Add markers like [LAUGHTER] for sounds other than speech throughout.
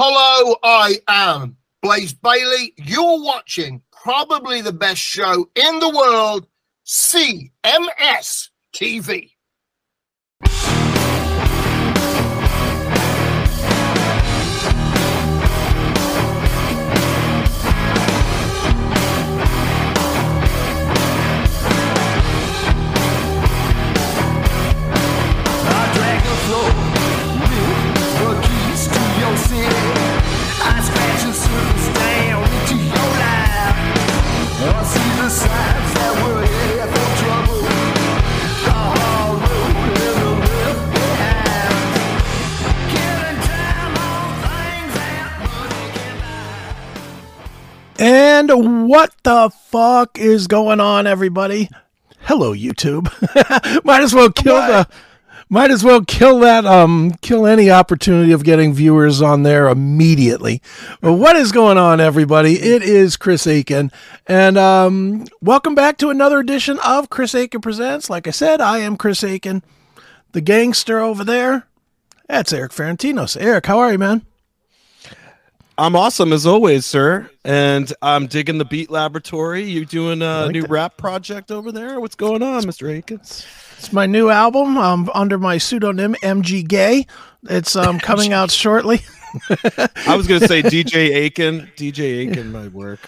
Hello, I am Blaze Bayley. You're watching probably the best show in the world, CMS TV. And what the fuck is going on, everybody? Hello, YouTube. [LAUGHS] might as well kill the. Might as well kill that. Um, kill any opportunity of getting viewers on there immediately. But what is going on, everybody? It is Chris Akin, and um, welcome back to another edition of Chris Akin Presents. Like I said, I am Chris Akin, the gangster over there. That's Erik Ferentinos. Erik, how are you, man? I'm awesome as always, sir. And I'm digging the Beat Laboratory. You doing a like new that. rap project over there? What's going on, Mr. Akins? It's my new album um, under my pseudonym MG Gay. It's um, [LAUGHS] coming out shortly. I was gonna say [LAUGHS] DJ Akin. DJ Akin might work.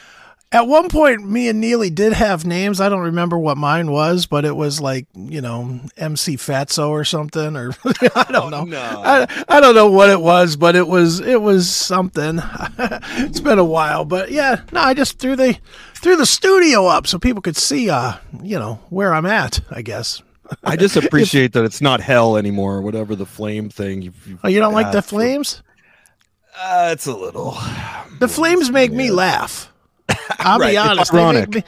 At one point, me and Neely did have names. I don't remember what mine was, but it was like you know MC Fatso or something, or [LAUGHS] I don't know. no. I, I don't know what it was, but it was it was something. [LAUGHS] it's been a while, but yeah, no, I just threw the threw the studio up so people could see, uh, you know, where I'm at. I guess. I just appreciate that it's not hell anymore, or whatever the flame thing. You've, you've Oh, you don't like the asked for. flames? Uh, it's a little. The flames make me laugh. [LAUGHS] I'll Right, be honest. They make, me,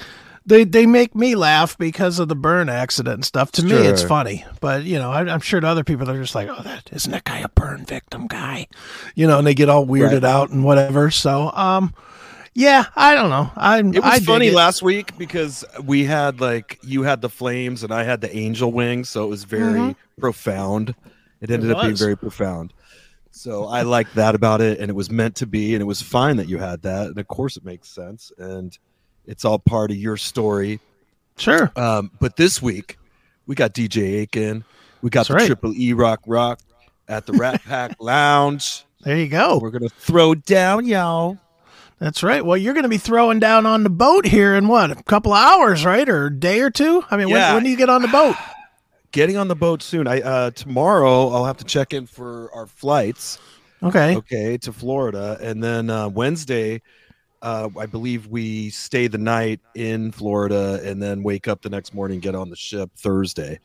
they they make me laugh because of the burn accident and stuff. To me, it's funny, but you know, I, I'm sure to other people they're just like, "Oh, that isn't that guy a burn victim guy?" You know, and they get all weirded Right. out and whatever. So, um, yeah, I don't know. I It was I funny it. last week because we had like you had the flames and I had the angel wings, so it was very profound. It ended up being very profound. So I like that about it, and it was meant to be, and it was fine that you had that, and of course it makes sense, and it's all part of your story. Sure. Um, but this week we got DJ Akin, we got That's the right. Triple E Rock Rock at the Rat Pack [LAUGHS] Lounge. There you go. We're gonna throw down, y'all. That's right. Well, you're going to be throwing down on the boat here in what a couple of hours, right, or a day or two? I mean, Yeah. when, when do you get on the boat? [SIGHS] [SIGHS] Getting on the boat soon. I uh, tomorrow I'll have to check in for our flights. Okay. okay to florida and then uh, wednesday uh, i believe we stay the night in florida and then wake up the next morning get on the ship thursday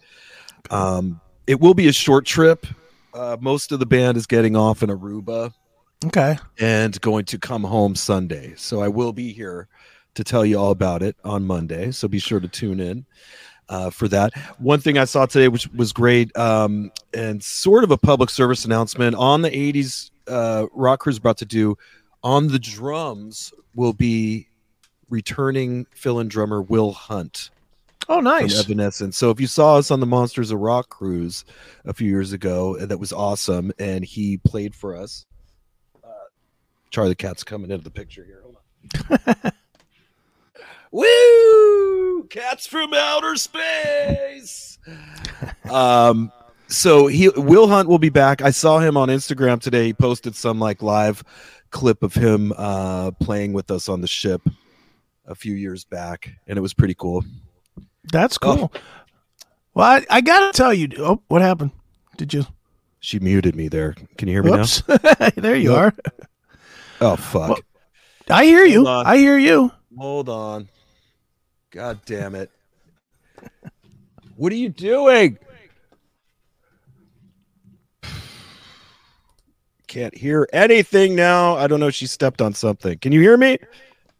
um, it will be a short trip uh, most of the band is getting off in aruba Okay. and going to come home sunday so i will be here to tell you all about it on monday so be sure to tune in uh, for that. One thing I saw today, which was great, um, and sort of a public service announcement on the 80s uh, Rock Crew's about to do on the drums will be returning fill in drummer Will Hunt Oh, nice. Evanescence. So if you saw us on the Monsters of Rock cruise a few years ago, uh, that was awesome, and he played for us. Uh, Charlie Cat's coming into the picture here. Hold on. [LAUGHS] Woo! Cats from outer space. um. So he Will Hunt will be back. I saw him on Instagram today. He posted some like live clip of him uh playing with us on the ship a few years back, and it was pretty cool. That's Oh. cool. Well, I, I got to tell you. Oh, what happened? Did you? She muted me there. Can you hear me now? [LAUGHS] there you are. Oh fuck. Well- I hear you. I hear you. Hold on. God damn it. What are you doing? Can't hear anything now. I don't know. She stepped on something. Can you hear me?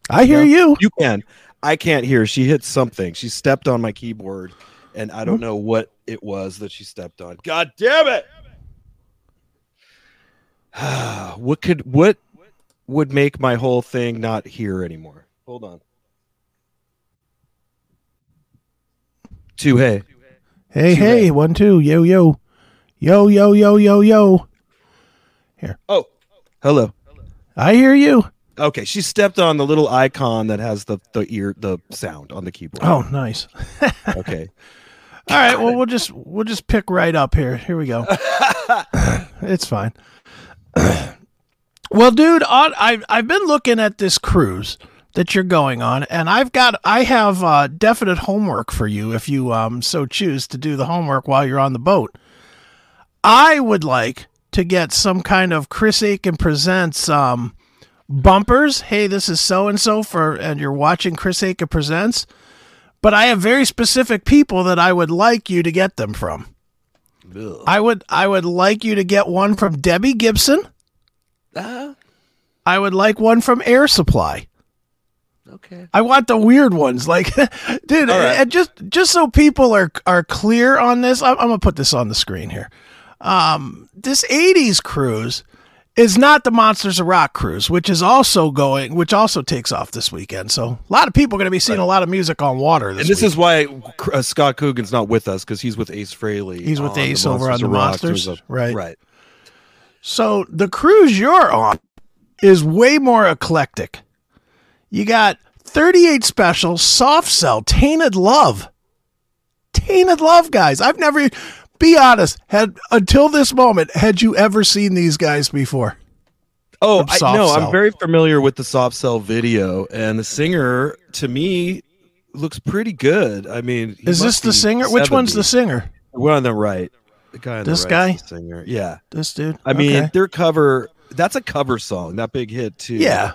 I hear No? you. You can. I can't hear. She hit something. She stepped on my keyboard, and I don't hmm? know what it was that she stepped on. God damn it! [SIGHS] what could what would make my whole thing not here anymore? Hold on. Two hey. Hey, Two hey, red. one, two, yo, yo, yo, yo, yo, yo, yo. Here. Oh, hello. I hear you. Okay, she stepped on the little icon that has the the ear the sound on the keyboard. Oh, nice. [LAUGHS] okay. All right. Well, we'll just we'll just pick right up here. Here we go. [LAUGHS] it's fine. [CLEARS THROAT] well, dude, on I I've been looking at this cruise that you're going on, and I've got I have uh, definite homework for you if you um so choose to do the homework while you're on the boat. I would like to get some kind of Chris Akin presents um bumpers. Hey, this is so and so for, and you're watching Chris Akin presents. But I have very specific people that I would like you to get them from. Ugh. I would I would like you to get one from Debbie Gibson. Ah, I would like one from Air Supply. Okay. I want the weird ones, like, [LAUGHS] dude. All right. And just just so people are are clear on this, I'm, I'm gonna put this on the screen here. Um, this '80s cruise is not the Monsters of Rock cruise, which is also going, which also takes off this weekend. So a lot of people are gonna be seeing a lot of music on water. This And this week. is why uh, Scott Coogan's not with us because he's with Ace Frehley. He's with Ace over on the of Rock. Monsters, There's right. Right. So the cruise you're on is way more eclectic. You got 38 Special, Soft Cell, tainted love. Tainted love, guys. I've never be honest, had until this moment, had you ever seen these guys before? Oh, I, no, Cell. I'm very familiar with the soft cell video, and the singer to me looks pretty good. I mean, Is this the singer? Which one's the 70. singer? One on the right. The guy on This the right guy? singer. Yeah. This dude. I mean, Okay. their cover. That's a cover song. That big hit too. yeah.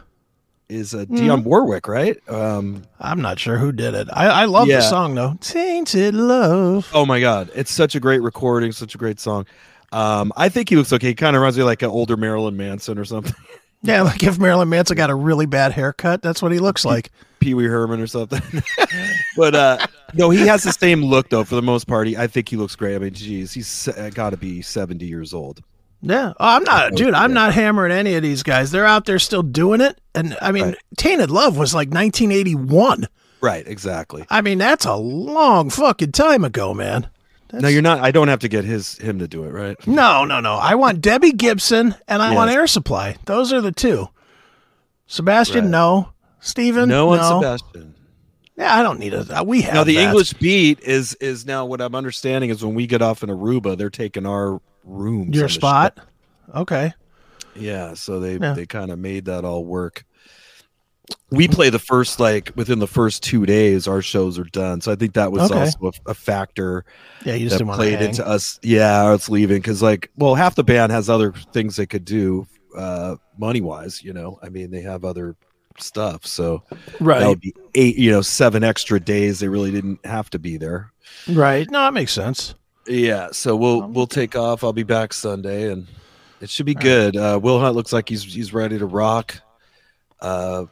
Is uh, Mm. Dionne Warwick, right? Um, I'm not sure who did it. I, I love Yeah. the song though. Tainted love. oh my god, it's such a great recording, such a great song. Um, I think he looks okay. He kind of reminds me of like an older Marilyn Manson or something, [LAUGHS] Yeah, like if Marilyn Manson got a really bad haircut, that's what he looks like. Pee Wee Herman or something. [LAUGHS] but uh, no, he has the same look though. For the most part, he, I think he looks great. I mean, geez, he's uh, got to be seventy years old. Yeah. Oh, I'm not, dude. I'm not hammering any of these guys. They're out there still doing it. And I mean, Right. Tainted Love was like 1981. Right, exactly. I mean, that's a long fucking time ago, man. No, you're not. I don't have to get his him to do it, right? [LAUGHS] No, no, no. I want Debbie Gibson and I want Air Supply. Those are the two. Sebastian, Right. no. Steven, No one, no. Sebastian. Yeah, I don't need a. uh, We have Now the that. English beat is is now what I'm understanding is when we get off in Aruba, they're taking our rooms. Your spot. Okay. Yeah, so they Yeah. they kind of made that all work. We play the first like within the first two days, our shows are done. So I think that was Okay. also a, a factor Yeah, you just that played into us. Yeah, us leaving because like, well, half the band has other things they could do, uh, money wise. You know, I mean, they have other stuff. So that right. would be eight, you know, seven extra days. They really didn't have to be there. Right. No, that makes sense. Yeah, so we'll Um, we'll take off. I'll be back Sunday, and it should be good. Uh, Will Hunt looks like he's he's ready to rock. Uh,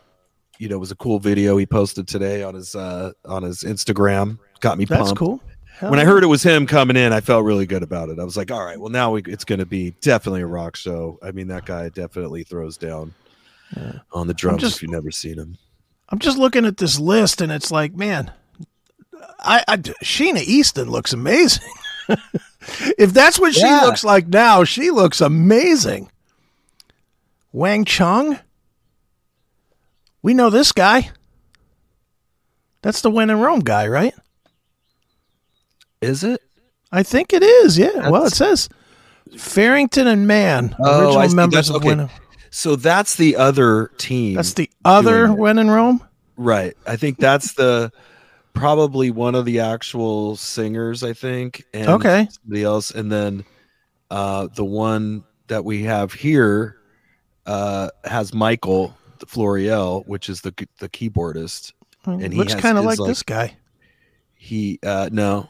you know, it was a cool video he posted today on his uh, on his Instagram. Got me That's pumped. cool. Hell When I heard it was him coming in, I felt really good about it. I was like, all right, well now we, it's going to be definitely a rock show. I mean, that guy definitely throws down Yeah. on the drums just- if you've never seen him. I'm just looking at this list and it's like, man, I, I Sheena Easton looks amazing. [LAUGHS] if that's what she looks like now, she looks amazing. Wang Chung? We know this guy. That's the When in Rome guy, right? Is it? I think it is. Yeah. well, it says Farrington and Mann, Oh, original members of okay. When. So that's the other team. That's the other. When in Rome. Right. I think that's the probably one of the actual singers, I think. And Okay. somebody else. And then uh the one that we have here uh has Michael Floreale, which is the the keyboardist. And he looks kind of like, like- this guy. He uh no.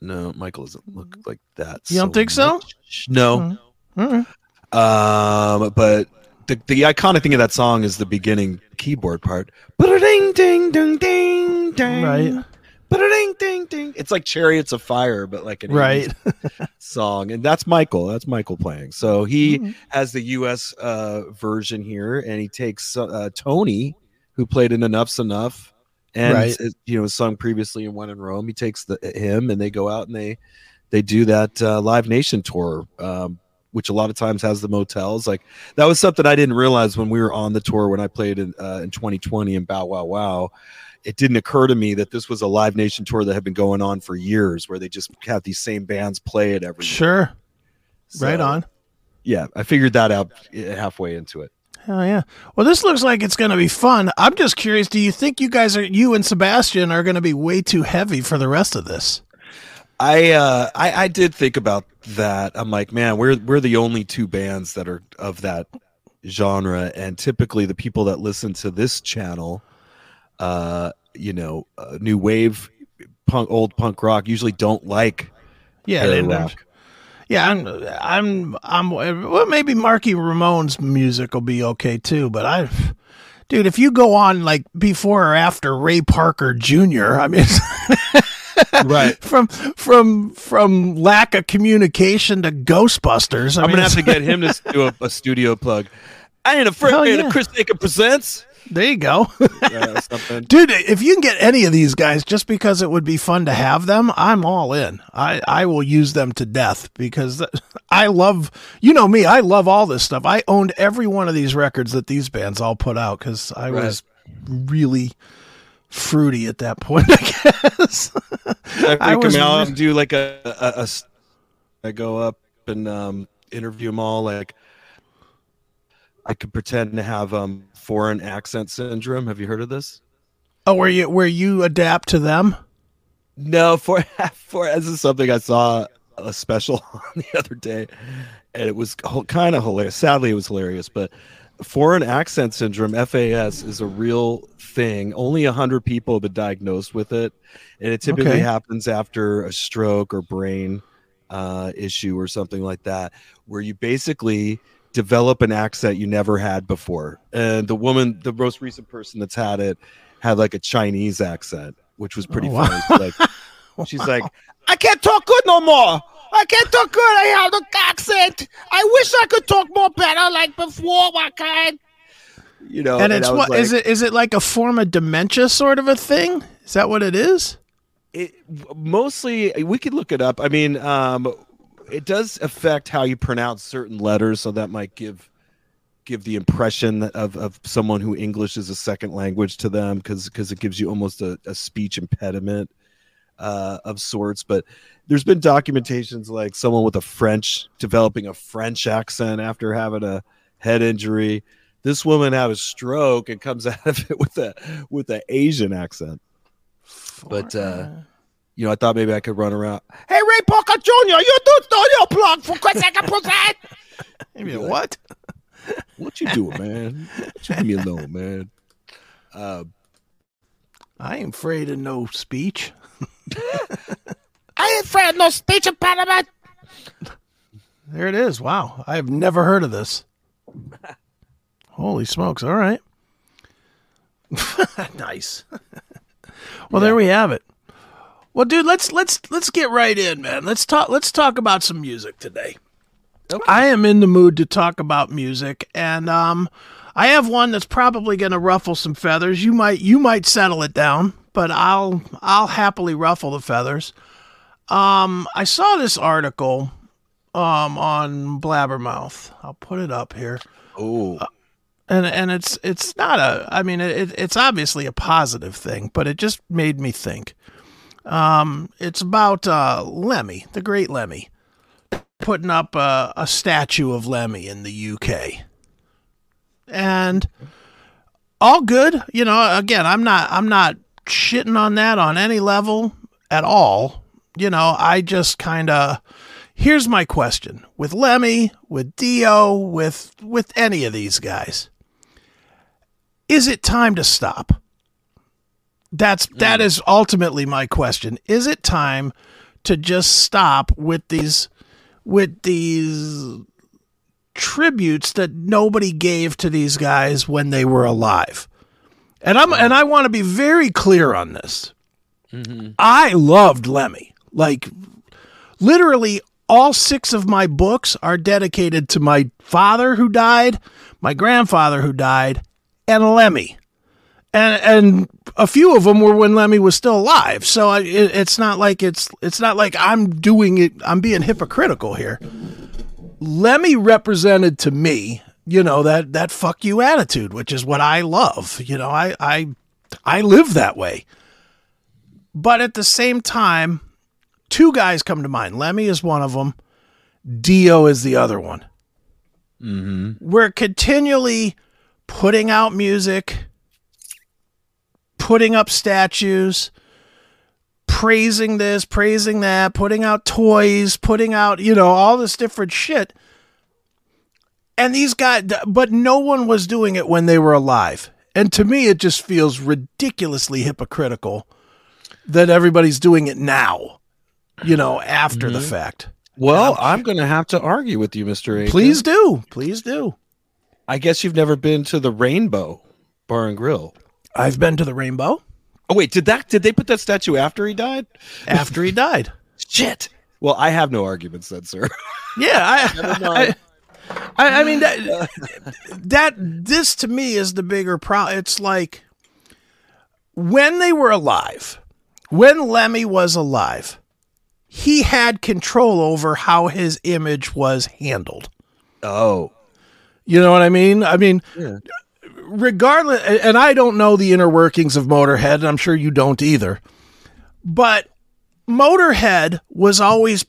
No, Michael doesn't look like that. You don't think so? much. No. All right. Um, but the, the iconic thing of that song is the beginning keyboard part. Ba-da-ding, ding, ding, ding, ding. Right. Ba-da-ding, ding, ding. It's like Chariots of Fire, but like an Right. [LAUGHS] song. And that's Michael. That's Michael playing. So he Mhm. has the US uh, version here, and he takes uh, Tony, who played in Enough's Enough, and Right. uh, you know sung previously in When in Rome. He takes the him, and they go out and they they do that uh, Live Nation tour. Um, which a lot of times has the motels. Like that was something I didn't realize when we were on the tour when I played in uh, in 2020 in Bow Wow Wow. It didn't occur to me that this was a Live Nation tour that had been going on for years, where they just have these same bands play it every. Sure. right on. Yeah, I figured that out uh, halfway into it. Oh yeah. Well, this looks like it's going to be fun. I'm just curious. Do you think you guys are, you and Sebastian are going to be way too heavy for the rest of this? I uh I, I did think about that. I'm like, man, we're we're the only two bands that are of that genre, and typically the people that listen to this channel, uh, you know, uh, new wave, punk, old punk rock, usually don't like Yeah. they- rock. Yeah. I'm, I'm, I'm, well, maybe Marky Ramone's music will be okay too, but I, dude, if you go on like before or after Ray Parker Jr., I mean, [LAUGHS] Right. from, from, from lack of communication to Ghostbusters. I I'm mean, gonna have to get [LAUGHS] him to do a, a studio plug. I ain't Hell afraid yeah. of Chris Akin presents. There you go. [LAUGHS] [LAUGHS] Something. Dude, if you can get any of these guys just because it would be fun to have them, I'm all in. I, I will use them to death because [LAUGHS] I love, you know me, I love all this stuff. I owned every one of these records that these bands all put out because I Right. was really fruity at that point, I guess. I, I was come out and do like a, a, a s- I go up and um, interview them all. Like I could pretend to have um, foreign accent syndrome. Have you heard of this? oh, where you where you adapt to them? No, for [LAUGHS] for this is something I saw a special [LAUGHS] on the other day, and it was kind of hilarious. Sadly, it was hilarious, but foreign accent syndrome (FAS) is a real thing. Only a hundred people have been diagnosed with it, and it typically Okay. happens after a stroke or brain uh, issue or something like that, where you basically develop an accent you never had before. And the woman, the most recent person that's had it, had like a Chinese accent, which was pretty Oh, wow. funny. She's like, [LAUGHS] she's like, I can't talk good no more. I can't talk good. I have the accent. I wish I could talk more better like before. What kind? You know, and it's I was what like, is it is it like a form of dementia sort of a thing? Is that what it is? it mostly we could look it up i mean um it does affect how you pronounce certain letters so that might give give the impression of of someone who english is a second language to them because because it gives you almost a, a speech impediment uh of sorts. But there's been documentations like someone with a french developing a french accent after having a head injury. This woman had a stroke and comes [LAUGHS] out of it with a with an asian accent. But uh you know, I thought maybe I could run around. Hey, Ray Parker Jr., you do studio plug for Chris Present. Maybe [LAUGHS] what? What you doing, man? What you leave me alone, man? Uh, I ain't afraid of no speech. [LAUGHS] I ain't afraid of no speech impediment. There it is. Wow. I have never heard of this. Holy smokes. All right. [LAUGHS] nice. well, there we have it. Well, dude, let's let's let's get right in, man. Let's talk let's talk about some music today. I am in the mood to talk about music and um I have one that's probably going to ruffle some feathers. You might you might settle it down, but I'll I'll happily ruffle the feathers. Um I saw this article um on Blabbermouth. I'll put it up here. oh, And and it's it's not a I mean it, it's obviously a positive thing, but it just made me think. Um it's about uh Lemmy, the great Lemmy putting up a, a statue of Lemmy in the UK. And all good, you know, again, I'm not I'm not shitting on that on any level at all. You know, I just kind of here's my question with Lemmy, with Dio, with with any of these guys. Is it time to stop? That's that mm. is ultimately my question. Is it time to just stop with these with these tributes that nobody gave to these guys when they were alive? And I'm mm. and I want to be very clear on this. Mm-hmm. I loved Lemmy. Like literally all six of my books are dedicated to my father who died, my grandfather who died, and Lemmy. And and a few of them were when Lemmy was still alive. So I, it, it's not like it's it's not like I'm doing it. I'm being hypocritical here. Lemmy represented to me, you know, that that fuck you attitude, which is what I love. You know, I I I live that way. But at the same time, two guys come to mind. Lemmy is one of them. Dio is the other one. Mm-hmm. We're continually putting out music, putting up statues, praising this, praising that, putting out toys, putting out, you know, all this different shit. And these guys, but no one was doing it when they were alive. And to me, it just feels ridiculously hypocritical that everybody's doing it now, you know, after the mm-hmm. fact. Well, Ouch. I'm going to have to argue with you, Mr. A. Please do. Please do. I guess you've never been to the Rainbow Bar and Grill. I've been to the Rainbow Oh wait, did that did they put that statue after he died? after he died. [LAUGHS] Shit. Well, I have no arguments then, sir. [LAUGHS] Yeah, I, I. I, I mean that that this to me is the bigger problem. It's like when they were alive, when Lemmy was alive, he had control over how his image was handled. Oh. You know what I mean? I mean, Yeah. Regardless, and I don't know the inner workings of Motorhead, and I'm sure you don't either, but Motorhead was always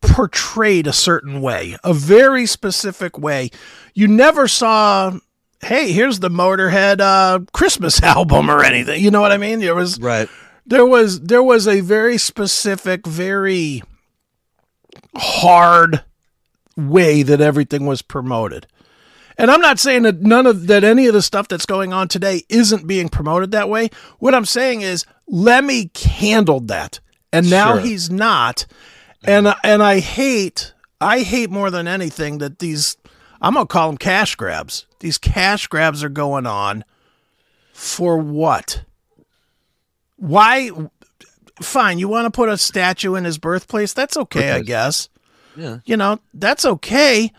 portrayed a certain way, a very specific way. You never saw, hey, here's the Motorhead uh, Christmas [LAUGHS] album or anything. You know what I mean? There was Right. there was there was a very specific, very hard way that everything was promoted. And I'm not saying that none of that any of the stuff that's going on today isn't being promoted that way. What I'm saying is Lemmy handled that. And now Sure. he's not. And and I hate I hate more than anything that these I'm going to call them cash grabs. These cash grabs are going on for what? Why fine, you want to put a statue in his birthplace? That's okay, I guess. Yeah. You know, that's okay.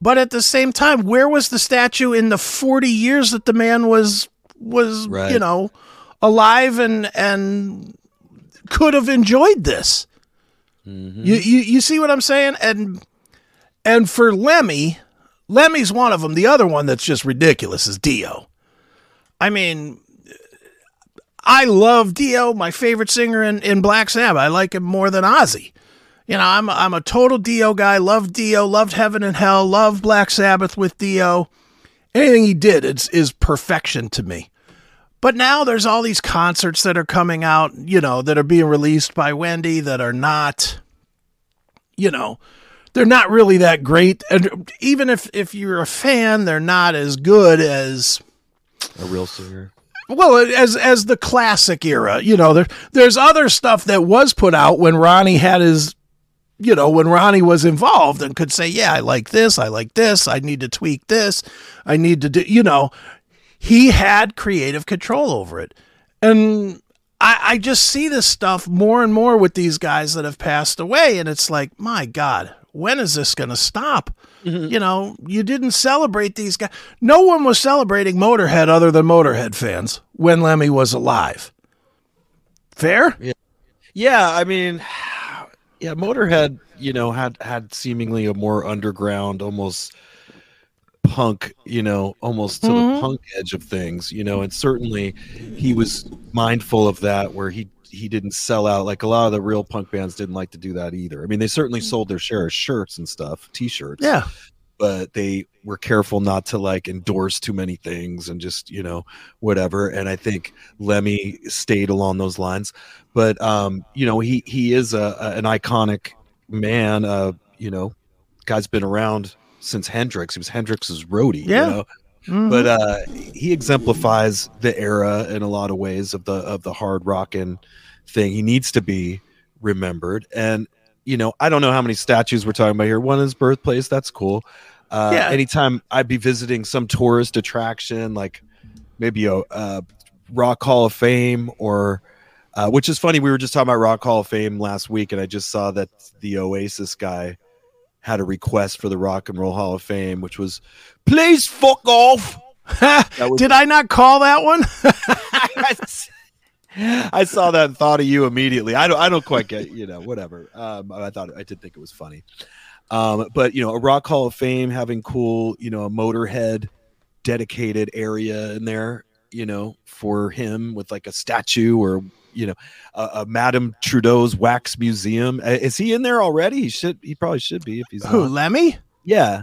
But at the same time, where was the statue in the 40 years that the man was was, Right. you know, alive and and could have enjoyed this? Mm-hmm. You, you you see what I'm saying? And and for Lemmy, Lemmy's one of them. The other one that's just ridiculous is Dio. I mean, I love Dio, my favorite singer in, in Black Sabbath. I like him more than Ozzy. You know, I'm I'm a total Dio guy. Love Dio. Loved Heaven and Hell. loved Black Sabbath with Dio. Anything he did is is perfection to me. But now there's all these concerts that are coming out, you know, that are being released by Wendy that are not, you know, they're not really that great. And even if if you're a fan, they're not as good as A real singer. well as as the classic era you know there there's other stuff that was put out when ronnie had his you know when ronnie was involved and could say yeah i like this i like this i need to tweak this i need to do you know he had creative control over it. And I, I just see this stuff more and more with these guys that have passed away and it's like my god when is this going to stop mm-hmm. you know you didn't celebrate these guys no one was celebrating motorhead other than motorhead fans when lemmy was alive. Fair? Yeah. Yeah, I mean, yeah, Motorhead, you know, had had seemingly a more underground, almost punk, you know, almost to Mhm. the punk edge of things, you know, and certainly he was mindful of that where he he didn't sell out like a lot of the real punk bands didn't like to do that either. I mean, they certainly sold their share of shirts and stuff, t-shirts. yeah but they were careful not to like endorse too many things and just you know whatever and i think lemmy stayed along those lines but um you know he he is a, a an iconic man uh you know guy's been around since hendrix he was hendrix's roadie Yeah. you know Mhm. but uh he exemplifies the era in a lot of ways of the of the hard rockin' thing he needs to be remembered and you know i don't know how many statues we're talking about here one is birthplace that's cool uh Yeah. anytime i'd be visiting some tourist attraction like maybe a, uh rock hall of fame or uh, which is funny we were just talking about rock hall of fame last week and i just saw that the oasis guy had a request for the rock and roll hall of fame which was please fuck off [LAUGHS] was- did i not call that one [LAUGHS] I saw that and thought of you immediately. I don't. I don't quite get. You know, whatever. Um, I thought I did think it was funny. Um, but you know, a Rock Hall of Fame having cool, you know, a Motorhead dedicated area in there, you know, for him with like a statue or you know, a, a Madame Trudeau's wax museum. Uh, Is he in there already? He should. He probably should be if he's Who, not. Lemmy? Yeah.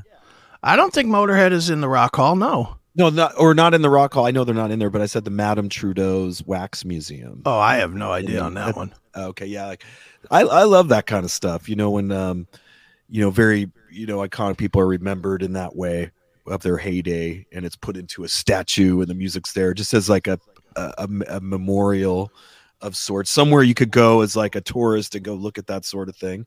I don't think Motorhead is in the Rock Hall. No. No, not or not in the Rock Hall. I know they're not in there, but I said the Madame Trudeau's wax museum. Oh, I have no idea on that that- one. Okay, yeah, like I I love that kind of stuff. You know, when um, you know, very you know iconic people are remembered in that way of their heyday, and it's put into a statue, and the music's there, just as like a a, a- memorial of sorts. Somewhere you could go as like a tourist and go look at that sort of thing.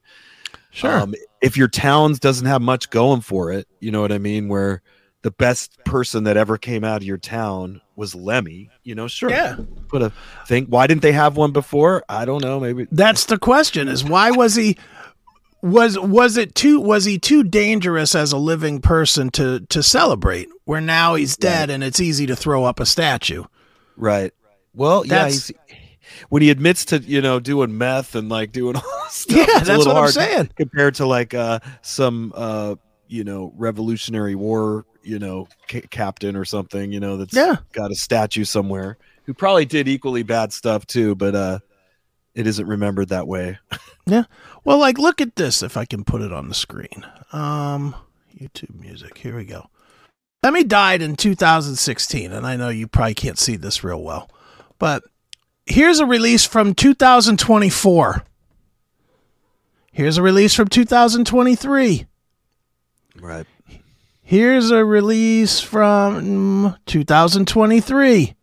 Sure. Um, if your towns doesn't have much going for it, you know what I mean, where the best person that ever came out of your town was Lemmy, you know, sure. yeah. Put a think why didn't they have one before? I don't know, maybe That's the question is why was he was was it too was he too dangerous as a living person to to celebrate where now he's dead and it's easy to throw up a statue. right. Well, yeah, That's- he's, when he admits to, you know, doing meth and like doing [LAUGHS] all this stuff, Yeah, that's what I'm saying. compared to like uh some uh you know, revolutionary war, you know, ca- captain or something, you know, that's Yeah. got a statue somewhere who probably did equally bad stuff too, but uh it isn't remembered that way. [LAUGHS] Well, like look at this if I can put it on the screen. Um YouTube music. Here we go. Lemmy died in 2016 and I know you probably can't see this real well. But here's a release from 2024. Here's a release from 2023. Right. Here's a release from mm, 2023.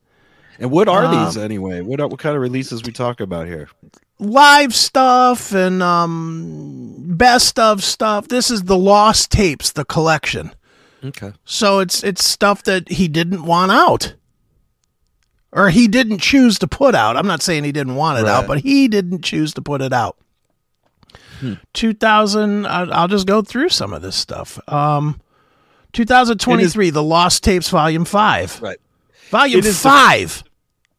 And what are Um, these anyway? What what kind of releases we talk about here? Live stuff and um best of stuff. This is the lost tapes, the collection. Okay. So it's it's stuff that he didn't want out. Or he didn't choose to put out. I'm not saying he didn't want it out, but he didn't choose to put it out. Hmm. 2000 I- I'll just go through some of this stuff. Um 2023 The Lost Tapes Volume 5. Right. Volume It is the- 5.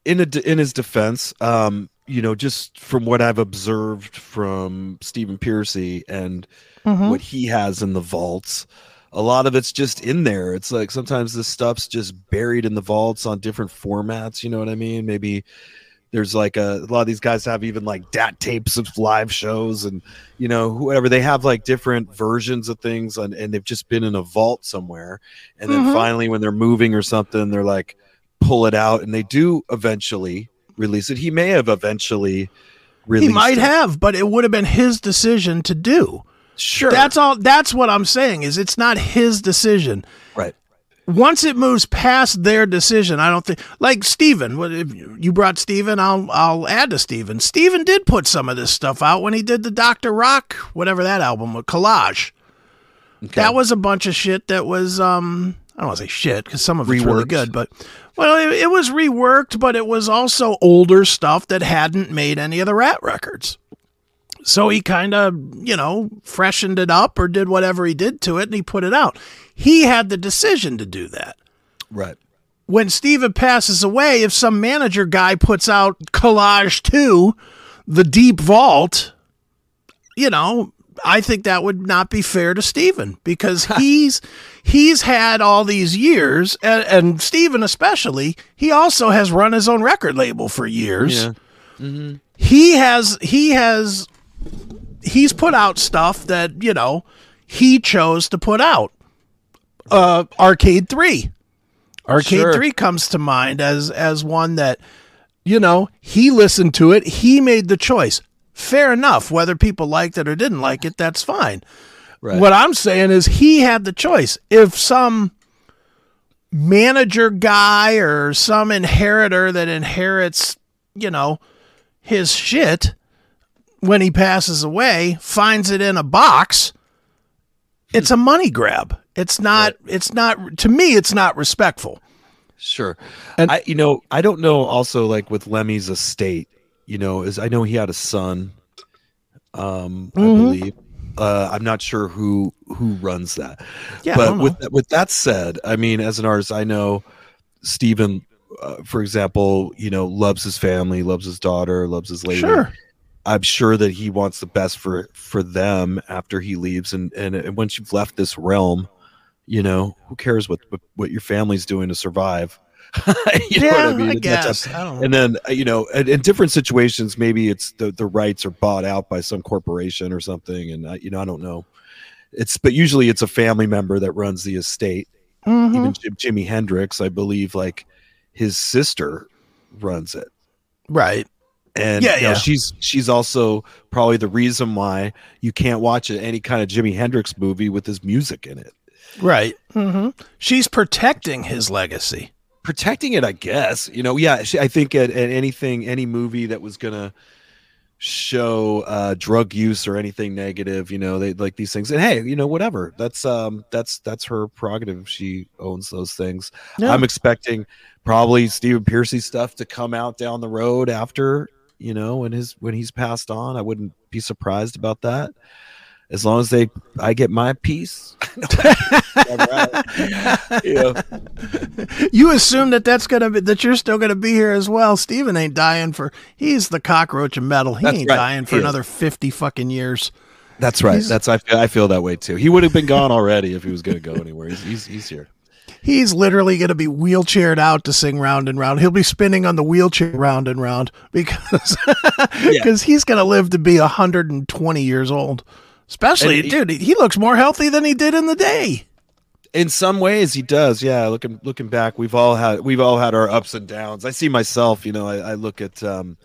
in a, in his defense, um, you know, just from what I've observed from Stephen Pearcy and Mhm. what he has in the vaults, a lot of it's just in there. It's like sometimes this stuff's just buried in the vaults on different formats. You know what I mean? Maybe there's like a, a lot of these guys have even like dat tapes of live shows and you know whatever they have like different versions of things and, and they've just been in a vault somewhere and then Mhm. finally when they're moving or something they're like pull it out and they do eventually release it he may have eventually released. He might it. have, but it would have been his decision to do. sure That's all that's what I'm saying is it's not his decision. right Once it moves past their decision, I don't think like Stephen, what if you brought Stephen, I'll I'll add to Stephen. Stephen did put some of this stuff out when he did the Dr. Rock, whatever that album was, collage. Okay. That was a bunch of shit that was um I don't want to say shit because some of it's really good, but well, it, it was reworked, but it was also older stuff that hadn't made any of the Ratt records. So he kind of, you know, freshened it up or did whatever he did to it and he put it out. He had the decision to do that. right When Stephen passes away, if some manager guy puts out Collage 2, The Deep Vault, you know, I think that would not be fair to Stephen because [LAUGHS] he's he's had all these years and, and Stephen especially, he also has run his own record label for years. Yeah. He has he has he's put out stuff that you know he chose to put out. Uh arcade 3 arcade Sure. 3 comes to mind as as one that you know he listened to it. He made the choice fair enough whether people liked it or didn't like it that's fine right what I'm saying is he had the choice. If some manager guy or some inheritor that inherits, you know, his shit when he passes away finds it in a box, it's a money grab. It's not it's not to me it's not respectful. Sure. And- I you know, I don't know also like with Lemmy's estate, you know, is I know he had a son. Um, I Mhm. believe. Uh, I'm not sure who who runs that. Yeah, but don't know. with with that said, I mean, as an artist, I know Stephen, uh, for example, you know, loves his family, loves his daughter, loves his lady. sure. I'm sure that he wants the best for for them after he leaves, and and, and once you've left this realm, you know, who cares what what, what your family's doing to survive? [LAUGHS] you know yeah, what I mean? I And that's guess. I don't know. and then uh, you know in, in different situations maybe it's the, the rights are bought out by some corporation or something and I, you know i don't know it's but usually it's a family member that runs the estate Mhm. even Jim, jimi hendrix i believe like his sister runs it Right. and Yeah, you know, yeah. she's she's also probably the reason why you can't watch any kind of jimi hendrix movie with his music in it Right. hmm She's protecting his legacy. Protecting it, I guess. You know, yeah. I think at, at anything, any movie that was gonna show uh, drug use or anything negative, you know, they like these things. And hey, you know, whatever. That's um, that's that's her prerogative. She owns those things. I'm expecting probably Stephen Pearcy stuff to come out down the road after, you know, when his when he's passed on. I wouldn't be surprised about that. As long as they, I get my piece. [LAUGHS] you you assume that that's gonna be that you're still gonna be here as well. Stephen ain't dying for he's the cockroach of metal. He That's ain't right. dying for He is. another fifty fucking years. That's right. He's- That's I feel, I feel that way too. He would have been gone already if he was going to go anywhere. He's, he's he's here. He's literally gonna be wheelchaired out to sing round and round. He'll be spinning on the wheelchair round and round because [LAUGHS] because he's gonna live to be hundred and twenty years old. Especially, And he- dude, he looks more healthy than he did in the day. In some ways, he does. Yeah, looking looking back, we've all had we've all had our ups and downs. I see myself. You know, I, I look at. um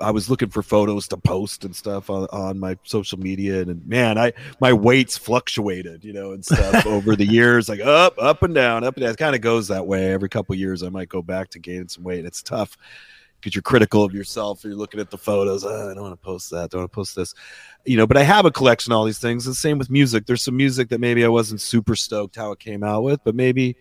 I was looking for photos to post and stuff on, on my social media, and man, I my weights fluctuated, you know, and stuff [LAUGHS] over the years, like up, up and down, up and down. It kind of goes that way every couple of years. I might go back to gaining some weight. It's tough because you're critical of yourself. You're looking at the photos. "Oh, I don't want to post that. Don't want to post this. You know, but I have a collection of all these things. And same with music. There's some music that maybe I wasn't super stoked how it came out with, but maybe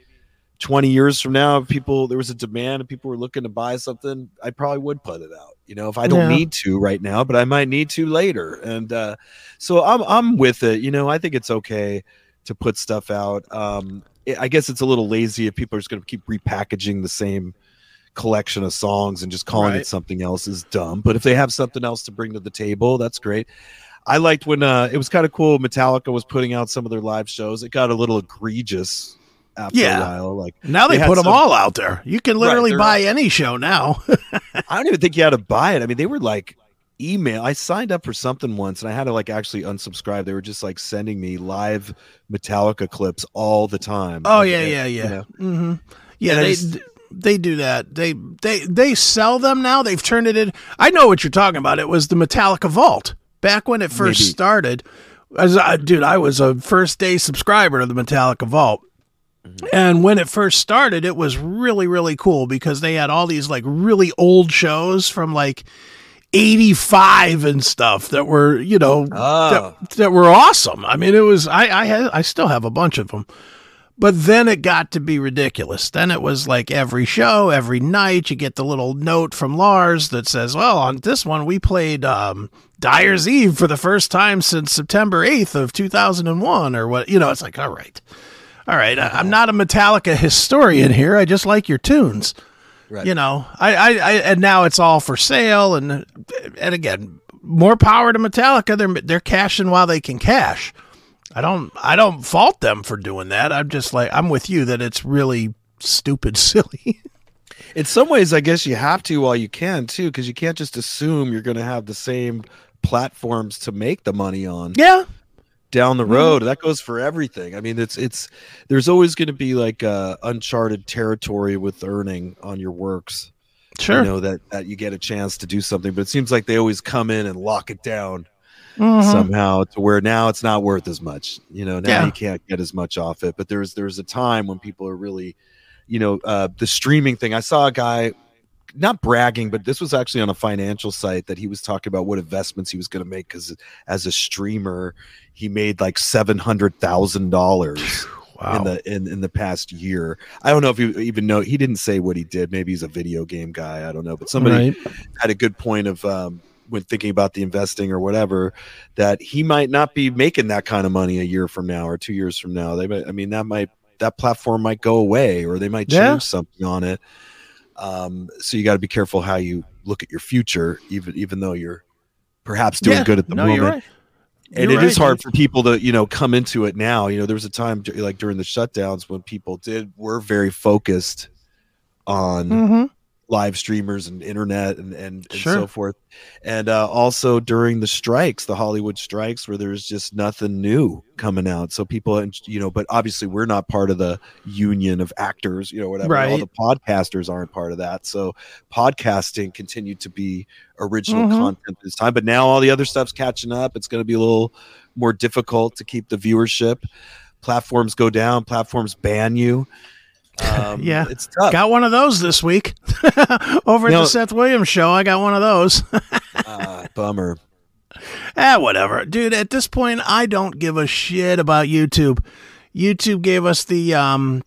20 years from now, if people there was a demand and people were looking to buy something, I probably would put it out. You know, if I don't Yeah. need to right now, but I might need to later. And uh, so I'm I'm with it. You know, I think it's okay to put stuff out. Um, I- I guess it's a little lazy if people are just going to keep repackaging the same collection of songs and just calling Right. it something else is dumb. But if they have something else to bring to the table, that's great. I liked when uh, it was kind of cool. Metallica was putting out some of their live shows. It got a little egregious after Yeah. a while. Like Now they, They put them some- all out there. You can literally they're buy any show now. [LAUGHS] I don't even think you had to buy it. I mean, they were like email. I signed up for something once and I had to like actually unsubscribe. They were just like sending me live Metallica clips all the time. Oh yeah, uh, yeah, you yeah. know. hmm Yeah, they just- they do that. They they they sell them now. They've turned it in. I know what you're talking about. It was the Metallica Vault back when it first Maybe. started. As I, dude, I was a first day subscriber to the Metallica Vault. Mm-hmm. And when it first started, it was really, really cool because they had all these like really old shows from like 85 and stuff that were, you know, Ah. that, that were awesome. I mean, it was, I, I had, I still have a bunch of them. But then it got to be ridiculous. Then it was like every show, every night, you get the little note from Lars that says, "Well, on this one we played um, Dyer's Eve for the first time since September eighth of two thousand and one, or what?" You know, it's like, all right, all right. I, I'm not a Metallica historian here. I just like your tunes. Right. You know, I, I, I, and now it's all for sale, and and again, more power to Metallica. They're they're cashing while they can cash. I don't I don't fault them for doing that. I'm just like I'm with you that it's really stupid [LAUGHS] silly. In some ways, I guess you have to while you can too, because you can't just assume you're going to have the same platforms to make the money on yeah. down Mm-hmm. the road. That goes for everything. I mean, it's it's there's always going to be like uh, uncharted territory with earning on your works. Sure. You know that that you get a chance to do something, but it seems like they always come in and lock it down Mhm. somehow to where now it's not worth as much. You know, now Yeah. you can't get as much off it. But there's there's a time when people are really, you know, uh, the streaming thing. I saw a guy not bragging, but this was actually on a financial site that he was talking about what investments he was going to make because as a streamer, he made like seven hundred thousand dollars Wow. in the in, in the past year. I don't know if you even know he didn't say what he did. Maybe he's a video game guy. I don't know, but somebody Right. had a good point of um, when thinking about the investing or whatever that he might not be making that kind of money a year from now or two years from now. They might, I mean, that might that platform might go away or they might change Yeah. something on it. Um, so you got to be careful how you look at your future, even even though you're perhaps doing Yeah. good at the no, moment. You're and You're it is right, hard for people to you know come into it now you know there was a time like during the shutdowns when people did were very focused on Mhm. Live streamers and internet and and, and Sure. so forth. And uh, also during the strikes the hollywood strikes where there's just nothing new coming out. So people and you know but obviously we're not part of the union of actors you know whatever. All Right. the podcasters aren't part of that. So podcasting continued to be original Mhm. content this time but now all the other stuff's catching up. It's going to be a little more difficult to keep the viewership. Platforms go down platforms ban you um, Yeah. it's tough Got one of those this week [LAUGHS] over at the Seth Williams show. I got one of those. [LAUGHS] Ah, bummer ah, whatever, dude. At this point, I don't give a shit about YouTube. YouTube gave us the um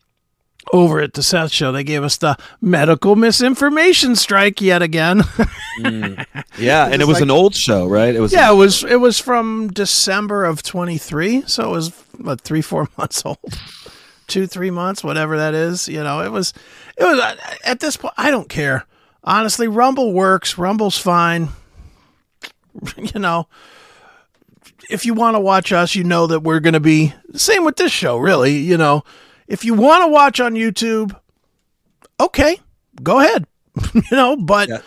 over at the Seth show. They gave us the medical misinformation strike yet again. [LAUGHS] Yeah, and it was like- an old show, right? It was yeah, it was it was from December of 23, so it was what three four months old. Two, three months, whatever that is, you know, it was, it was at this point. I don't care, honestly. Rumble works. Rumble's fine. [LAUGHS] you know, if you want to watch us, you know that we're going to be same with this show. Really, you know, if you want to watch on YouTube, okay, go ahead. [LAUGHS] you know, but Yeah.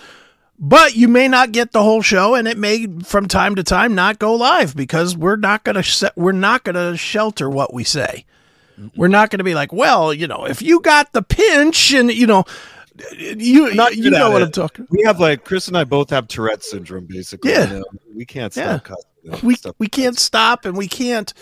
but you may not get the whole show, and it may from time to time not go live because we're not going to we're not going to shelter what we say. We're not going to be like, well, you know, if you got the pinch, and you know, you Not you know what it. I'm talking. about. we have like Chris and I both have Tourette syndrome, basically. Yeah. you know? we can't Yeah. stop and we we can't stop and we can't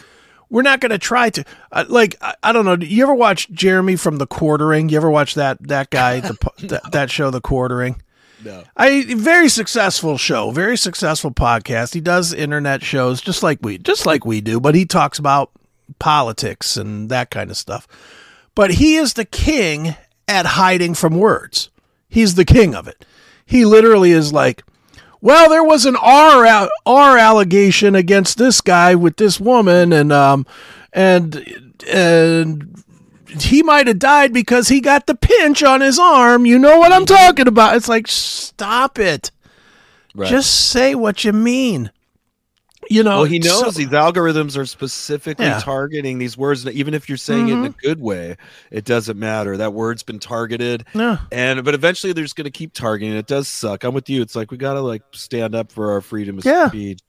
we're not going to try to uh, like I, I don't know you ever watch jeremy from the quartering you ever watch that that guy the, po- [LAUGHS] that, that show the quartering No. I very successful show, very successful podcast. He does internet shows just like we just like we do, but he talks about politics and that kind of stuff. But he is the king at hiding from words. He's the king of it. He literally is like, well, there was an R R allegation against this guy with this woman, and um, and and he might have died because he got the pinch on his arm. You know what I'm talking about? It's like, stop it. Right. Just say what you mean. You know, well, he knows so- these algorithms are specifically Yeah. targeting these words. and Even if you're saying it in a mm-hmm. good way, it doesn't matter. That word's been targeted, Yeah. and but eventually they're just going to keep targeting. It does suck. I'm with you. It's like we got to like stand up for our freedom of Yeah. speech,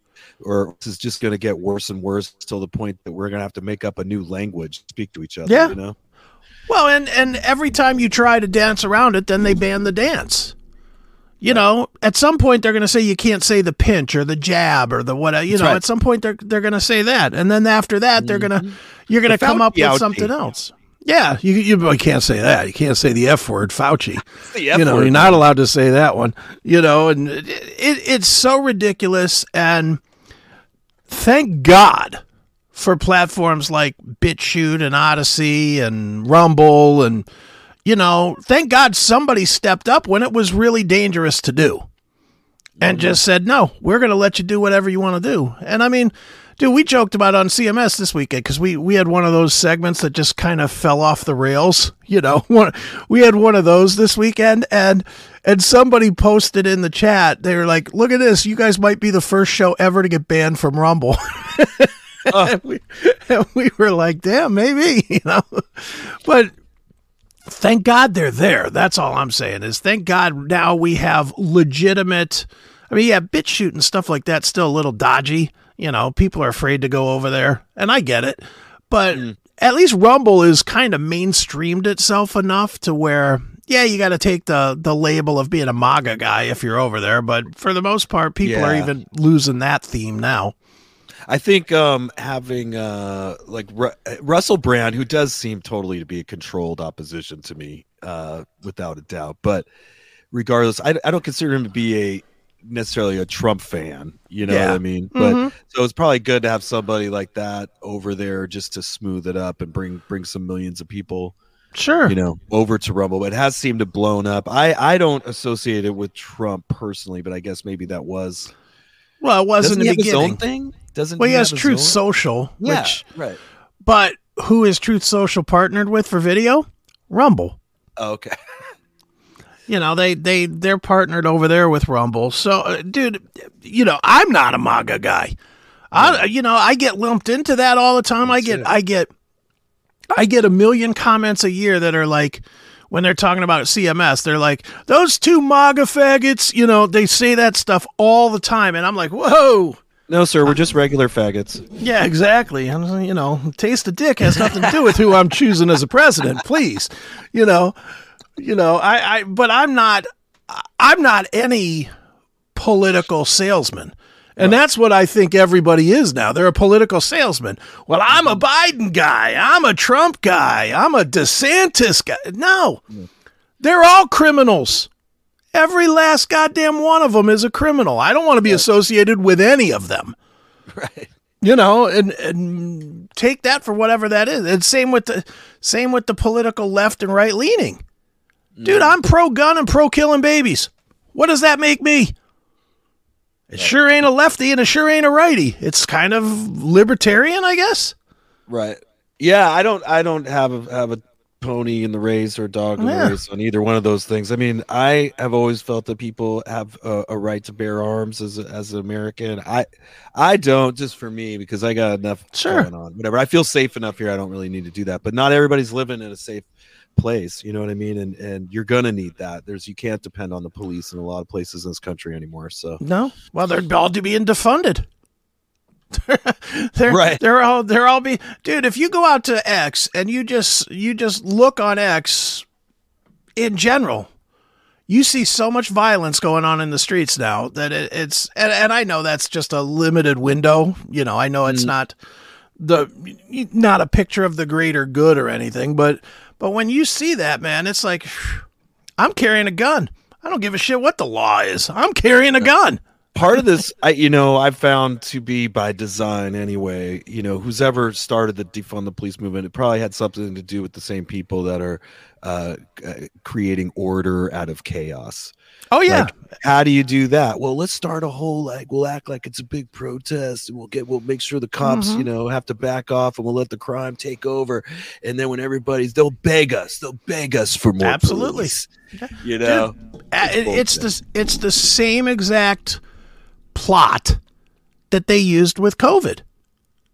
or this is just going to get worse and worse till the point that we're going to have to make up a new language, to speak to each other. Yeah. you know. Well, and and every time you try to dance around it, then they ban the dance. You know, at some point they're going to say you can't say the pinch or the jab or the what. You That's know, right. at some point they're they're going to say that, and then after that they're going to mm-hmm. you're going to come up with something else. Yeah, you you can't say that. You can't say the f word, Fauci. [LAUGHS] The you know, F-word, you're not allowed to say that one. You know, and it, it, it's so ridiculous. And thank God for platforms like BitChute and Odysee and Rumble and you know, thank God somebody stepped up when it was really dangerous to do. And mm-hmm. just said, "No, we're going to let you do whatever you want to do." And I mean, dude, we joked about on CMS this weekend cuz we we had one of those segments that just kind of fell off the rails, [LAUGHS] you know. [LAUGHS] One we had one of those this weekend and and somebody posted in the chat. They were like, "Look at this. You guys might be the first show ever to get banned from Rumble." [LAUGHS] and, we, and we were like, damn, maybe, you know. But thank God they're there. That's all I'm saying is thank God now we have legitimate. I mean, yeah, BitChute and stuff like that's still a little dodgy. You know, people are afraid to go over there, and I get it. But mm. at least Rumble is kind of mainstreamed itself enough to where, yeah, you got to take the the label of being a MAGA guy if you're over there. But for the most part, people are even losing that theme now. I think um, having uh, like Ru- Russell Brand, who does seem totally to be a controlled opposition to me, uh, without a doubt. But regardless, I, I don't consider him to be a necessarily a Trump fan. You know Yeah. what I mean? But Mhm. so it's probably good to have somebody like that over there just to smooth it up and bring bring some millions of people Sure. you know over to rumble but it has seemed to blown up i i don't associate it with trump personally but i guess maybe that was well, it wasn't doesn't the beginning. own thing doesn't Well, he has Truth own- Social, yeah which, right but who is Truth Social partnered with for video? Rumble. oh, okay [LAUGHS] You know, they they they're partnered over there with Rumble. So, uh, dude, you know, I'm not a MAGA guy. I, you know, I get lumped into that all the time. I get, it. I get, I get a million comments a year that are like, when they're talking about CMS, they're like, those two MAGA faggots. You know, they say that stuff all the time, and I'm like, whoa. No, sir, we're just regular faggots. Yeah, exactly. And you know, taste of dick has nothing to do with who I'm choosing as a president. Please, you know, you know, I, I, but I'm not, I'm not any political salesman. And that's what I think everybody is now. They're a political salesman. Well, I'm a Biden guy. I'm a Trump guy. I'm a DeSantis guy. No, mm. they're all criminals. Every last goddamn one of them is a criminal. I don't want to be associated with any of them. [LAUGHS] Right. You know, and, and take that for whatever that is. And same with the same with the political left and right leaning. Mm. Dude, I'm pro gun and pro killing babies. What does that make me? It sure ain't a lefty and it sure ain't a righty. It's kind of libertarian, I guess. Right. Yeah, I don't I don't have a have a pony in the race or dog in Yeah. the race on either one of those things. I mean, I have always felt that people have a, a right to bear arms as a, as an American. I I don't just for me because I got enough Sure. going on. Whatever. I feel safe enough here. I don't really need to do that. But not everybody's living in a safe place. You know what I mean? And and you're gonna need that. There's you can't depend on the police in a lot of places in this country anymore. So No. Well, they're all being defunded. [LAUGHS] they're Right. they're all they're all be dude, if you go out to X and you just you just look on X in general, you see so much violence going on in the streets now that it, it's and, and I know that's just a limited window. You know, I know it's mm. not the not a picture of the greater good or anything, but but when you see that, man, it's like I'm carrying a gun. I don't give a shit what the law is. I'm carrying a gun. Part of this i you know i've found to be by design anyway you know who's ever started the defund the police movement it probably had something to do with the same people that are uh, uh, creating order out of chaos Oh yeah. Like, how do you do that well let's start a whole like we'll act like it's a big protest and we'll get we'll make sure the cops Mhm. you know have to back off and we'll let the crime take over and then when everybody's they'll beg us they'll beg us for more Absolutely. police. you know Uh, it- it's the it's the same exact plot that they used with COVID.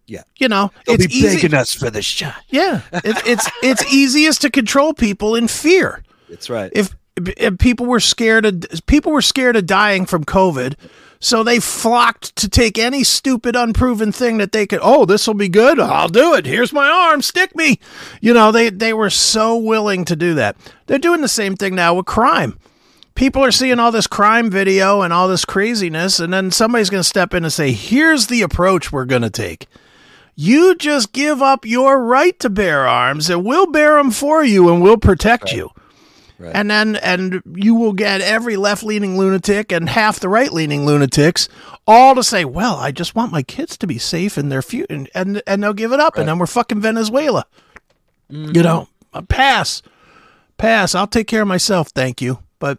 Yeah. You know, they'll it's be easy. begging us for the shot Yeah, it, it's it's [LAUGHS] easiest to control people in fear. that's right If, if people were scared of people were scared of dying from COVID, so they flocked to take any stupid, unproven thing that they could. Oh, this will be good. I'll do it. Here's my arm. Stick me. You know, they they were so willing to do that. They're doing the same thing now with crime. People are seeing all this crime video and all this craziness, and then somebody's going to step in and say, "Here's the approach we're going to take." You just give up your right to bear arms, and we'll bear them for you, and we'll protect you. Right. And then, and you will get every left-leaning lunatic and half the right-leaning lunatics, all to say, "Well, I just want my kids to be safe in their future," and, and and they'll give it up, and then we're fucking Venezuela. You know, Uh, pass, pass. I'll take care of myself, thank you. But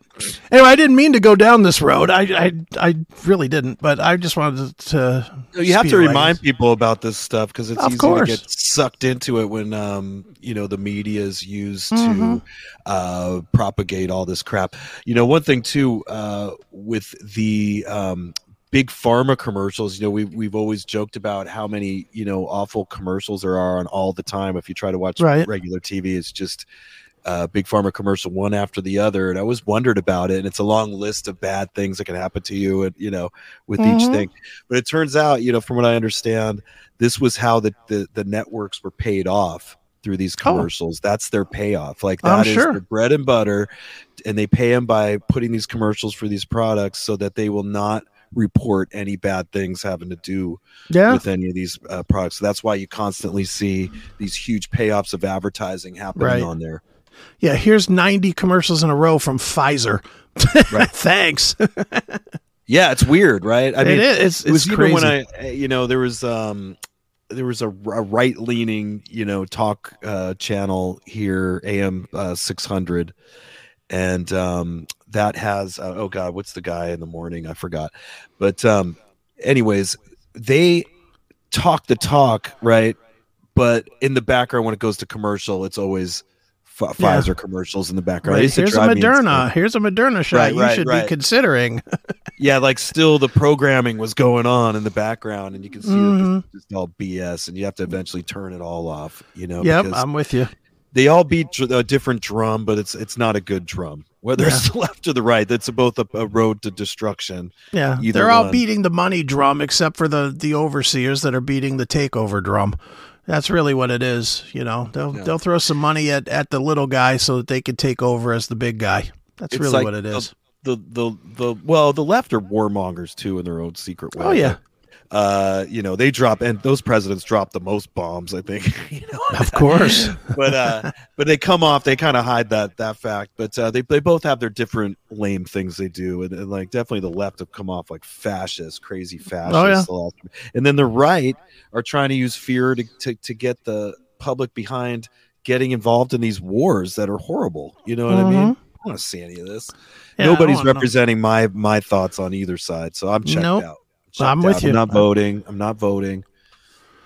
anyway, I didn't mean to go down this road. I I, I really didn't. But I just wanted to. No, you have to remind people about this stuff because it's Of easy course. to get sucked into it when um you know the media is used Mhm. to uh propagate all this crap you know one thing too uh with the um big pharma commercials you know we've, we've always joked about how many you know awful commercials there are on all the time if you try to watch Right. regular tv it's just uh, big pharma commercial one after the other and i always wondered about it and it's a long list of bad things that can happen to you and you know with each Mhm. thing but it turns out you know from what i understand this was how the the, the networks were paid off through these Oh. commercials that's their payoff like I'm that is sure. their bread and butter and they pay them by putting these commercials for these products so that they will not report any bad things having to do Yeah. with any of these uh, products so that's why you constantly see these huge payoffs of advertising happening Right. on there Yeah, here's 90 commercials in a row from Pfizer. [LAUGHS] Right. Thanks. [LAUGHS] yeah it's weird right i mean it is. It's, it was it's even crazy. when I, uh, you know, there was um, there was a, a right leaning, you know, talk uh, channel here, AM uh, six hundred, and um, that has uh, oh god, what's the guy in the morning? I forgot, but um, anyways, they talk the talk, right? But in the background, when it goes to commercial, it's always F- Yeah. Pfizer commercials in the background. Right. Here's a Moderna. Here's a Moderna shot. Right, you right, should be considering. [LAUGHS] Yeah, like still the programming was going on in the background, and you can see Mhm. that this is all BS, and you have to eventually turn it all off. You know, yep, I'm with you. they all beat dr- a different drum, but it's it's not a good drum. Whether it's the [LAUGHS] left or the right, that's both a, a road to destruction. Yeah, they're all one. beating the money drum, except for the the overseers that are beating the takeover drum. That's really what it is. You know, they'll Yeah. they'll throw some money at at the little guy so that they can take over as the big guy. That's It's really like what it is. The the the well, the left are warmongers too in their own secret way. Oh yeah, uh, you know they drop, and those presidents drop the most bombs, I think. [LAUGHS] you know, of course. but uh but they come off they kind of hide that that fact but uh they, they both have their different lame things they do and, and, like definitely the left have come off like fascist crazy fascist Oh, yeah. and then the right are trying to use fear to, to to get the public behind getting involved in these wars that are horrible you know what i mean i don't want to see any of this Yeah, nobody's wanna know. representing my my thoughts on either side so i'm checked Nope. out I'm with you. i'm not voting i'm not voting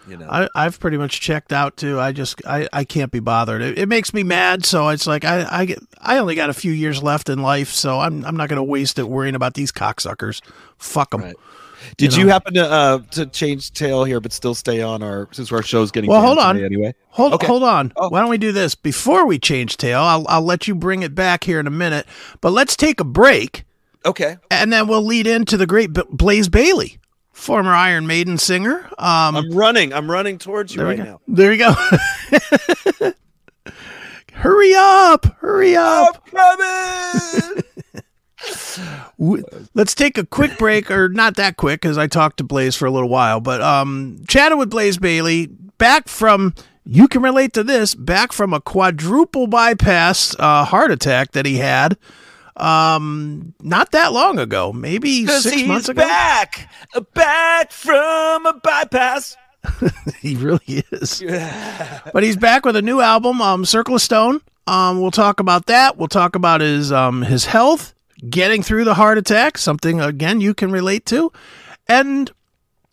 you know I, I've pretty much checked out too. I just I, I can't be bothered. It, it makes me mad. So it's like I I get I only got a few years left in life, so I'm I'm not going to waste it worrying about these cocksuckers. Fuck them. Right. Did You you, happen to uh to change tail here, but still stay on our since our show's getting Well, hold on. anyway? Hold Okay. hold on. Oh. Why don't we do this before we change tail? I'll I'll let you bring it back here in a minute, but let's take a break Okay. and then we'll lead into the great B- Blaze Bayley, former Iron Maiden singer. Um, I'm running. I'm running towards you right go. now. There you go. [LAUGHS] hurry up! Hurry up! coming. [LAUGHS] W- Let's take a quick break, or not that quick, because I talked to Blaze for a little while. But um, chatted with Blaze Bayley back from. You can relate to this. Back from a quadruple bypass uh, heart attack that he had, um, not that long ago, maybe six months ago. back, back from a bypass. [LAUGHS] He really is. [LAUGHS] but he's back with a new album, um, Circle of Stone. Um, we'll talk about that. We'll talk about his um his health, getting through the heart attack, something again you can relate to. And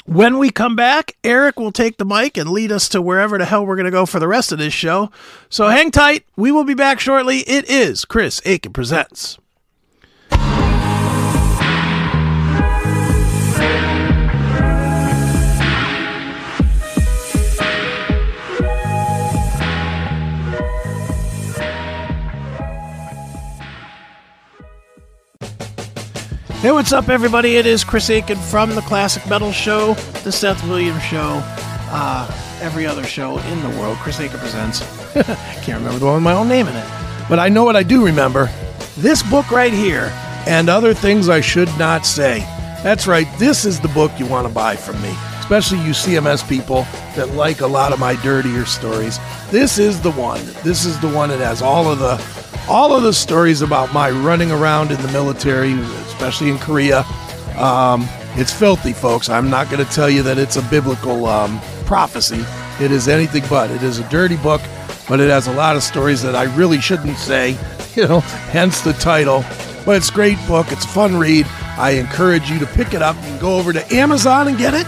when we come back, Erik will take the mic and lead us to wherever the hell we're going to go for the rest of this show. So hang tight. We will be back shortly. It is Chris Akin Presents. Hey, what's up, everybody? It is Chris Akin from the Classic Metal Show, the Seth Williams Show, uh, every other show in the world. Chris Akin presents. I [LAUGHS] can't remember the one with my own name in it, but I know what I do remember. This book right here, and other things I should not say. That's right. This is the book you want to buy from me, especially you CMS people that like a lot of my dirtier stories. This is the one. This is the one that has all of the all of the stories about my running around in the military, especially in Korea. Um, it's filthy, folks. I'm not going to tell you that it's a biblical um, prophecy. It is anything but. It is a dirty book, but it has a lot of stories that I really shouldn't say, [LAUGHS] you know, hence the title. But it's a great book. It's a fun read. I encourage you to pick it up. and go over to Amazon and get it.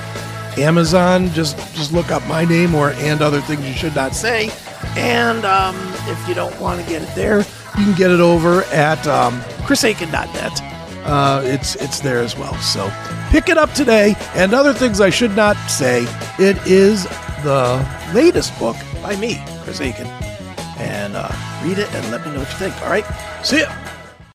Amazon, just just look up my name or and other things you should not say. And um, if you don't want to get it there, you can get it over at um, chrisakin.net. Uh, it's it's there as well. So pick it up today. And other things I should not say. It is the latest book by me, Chris Akin. And uh, read it and let me know what you think. All right. See ya.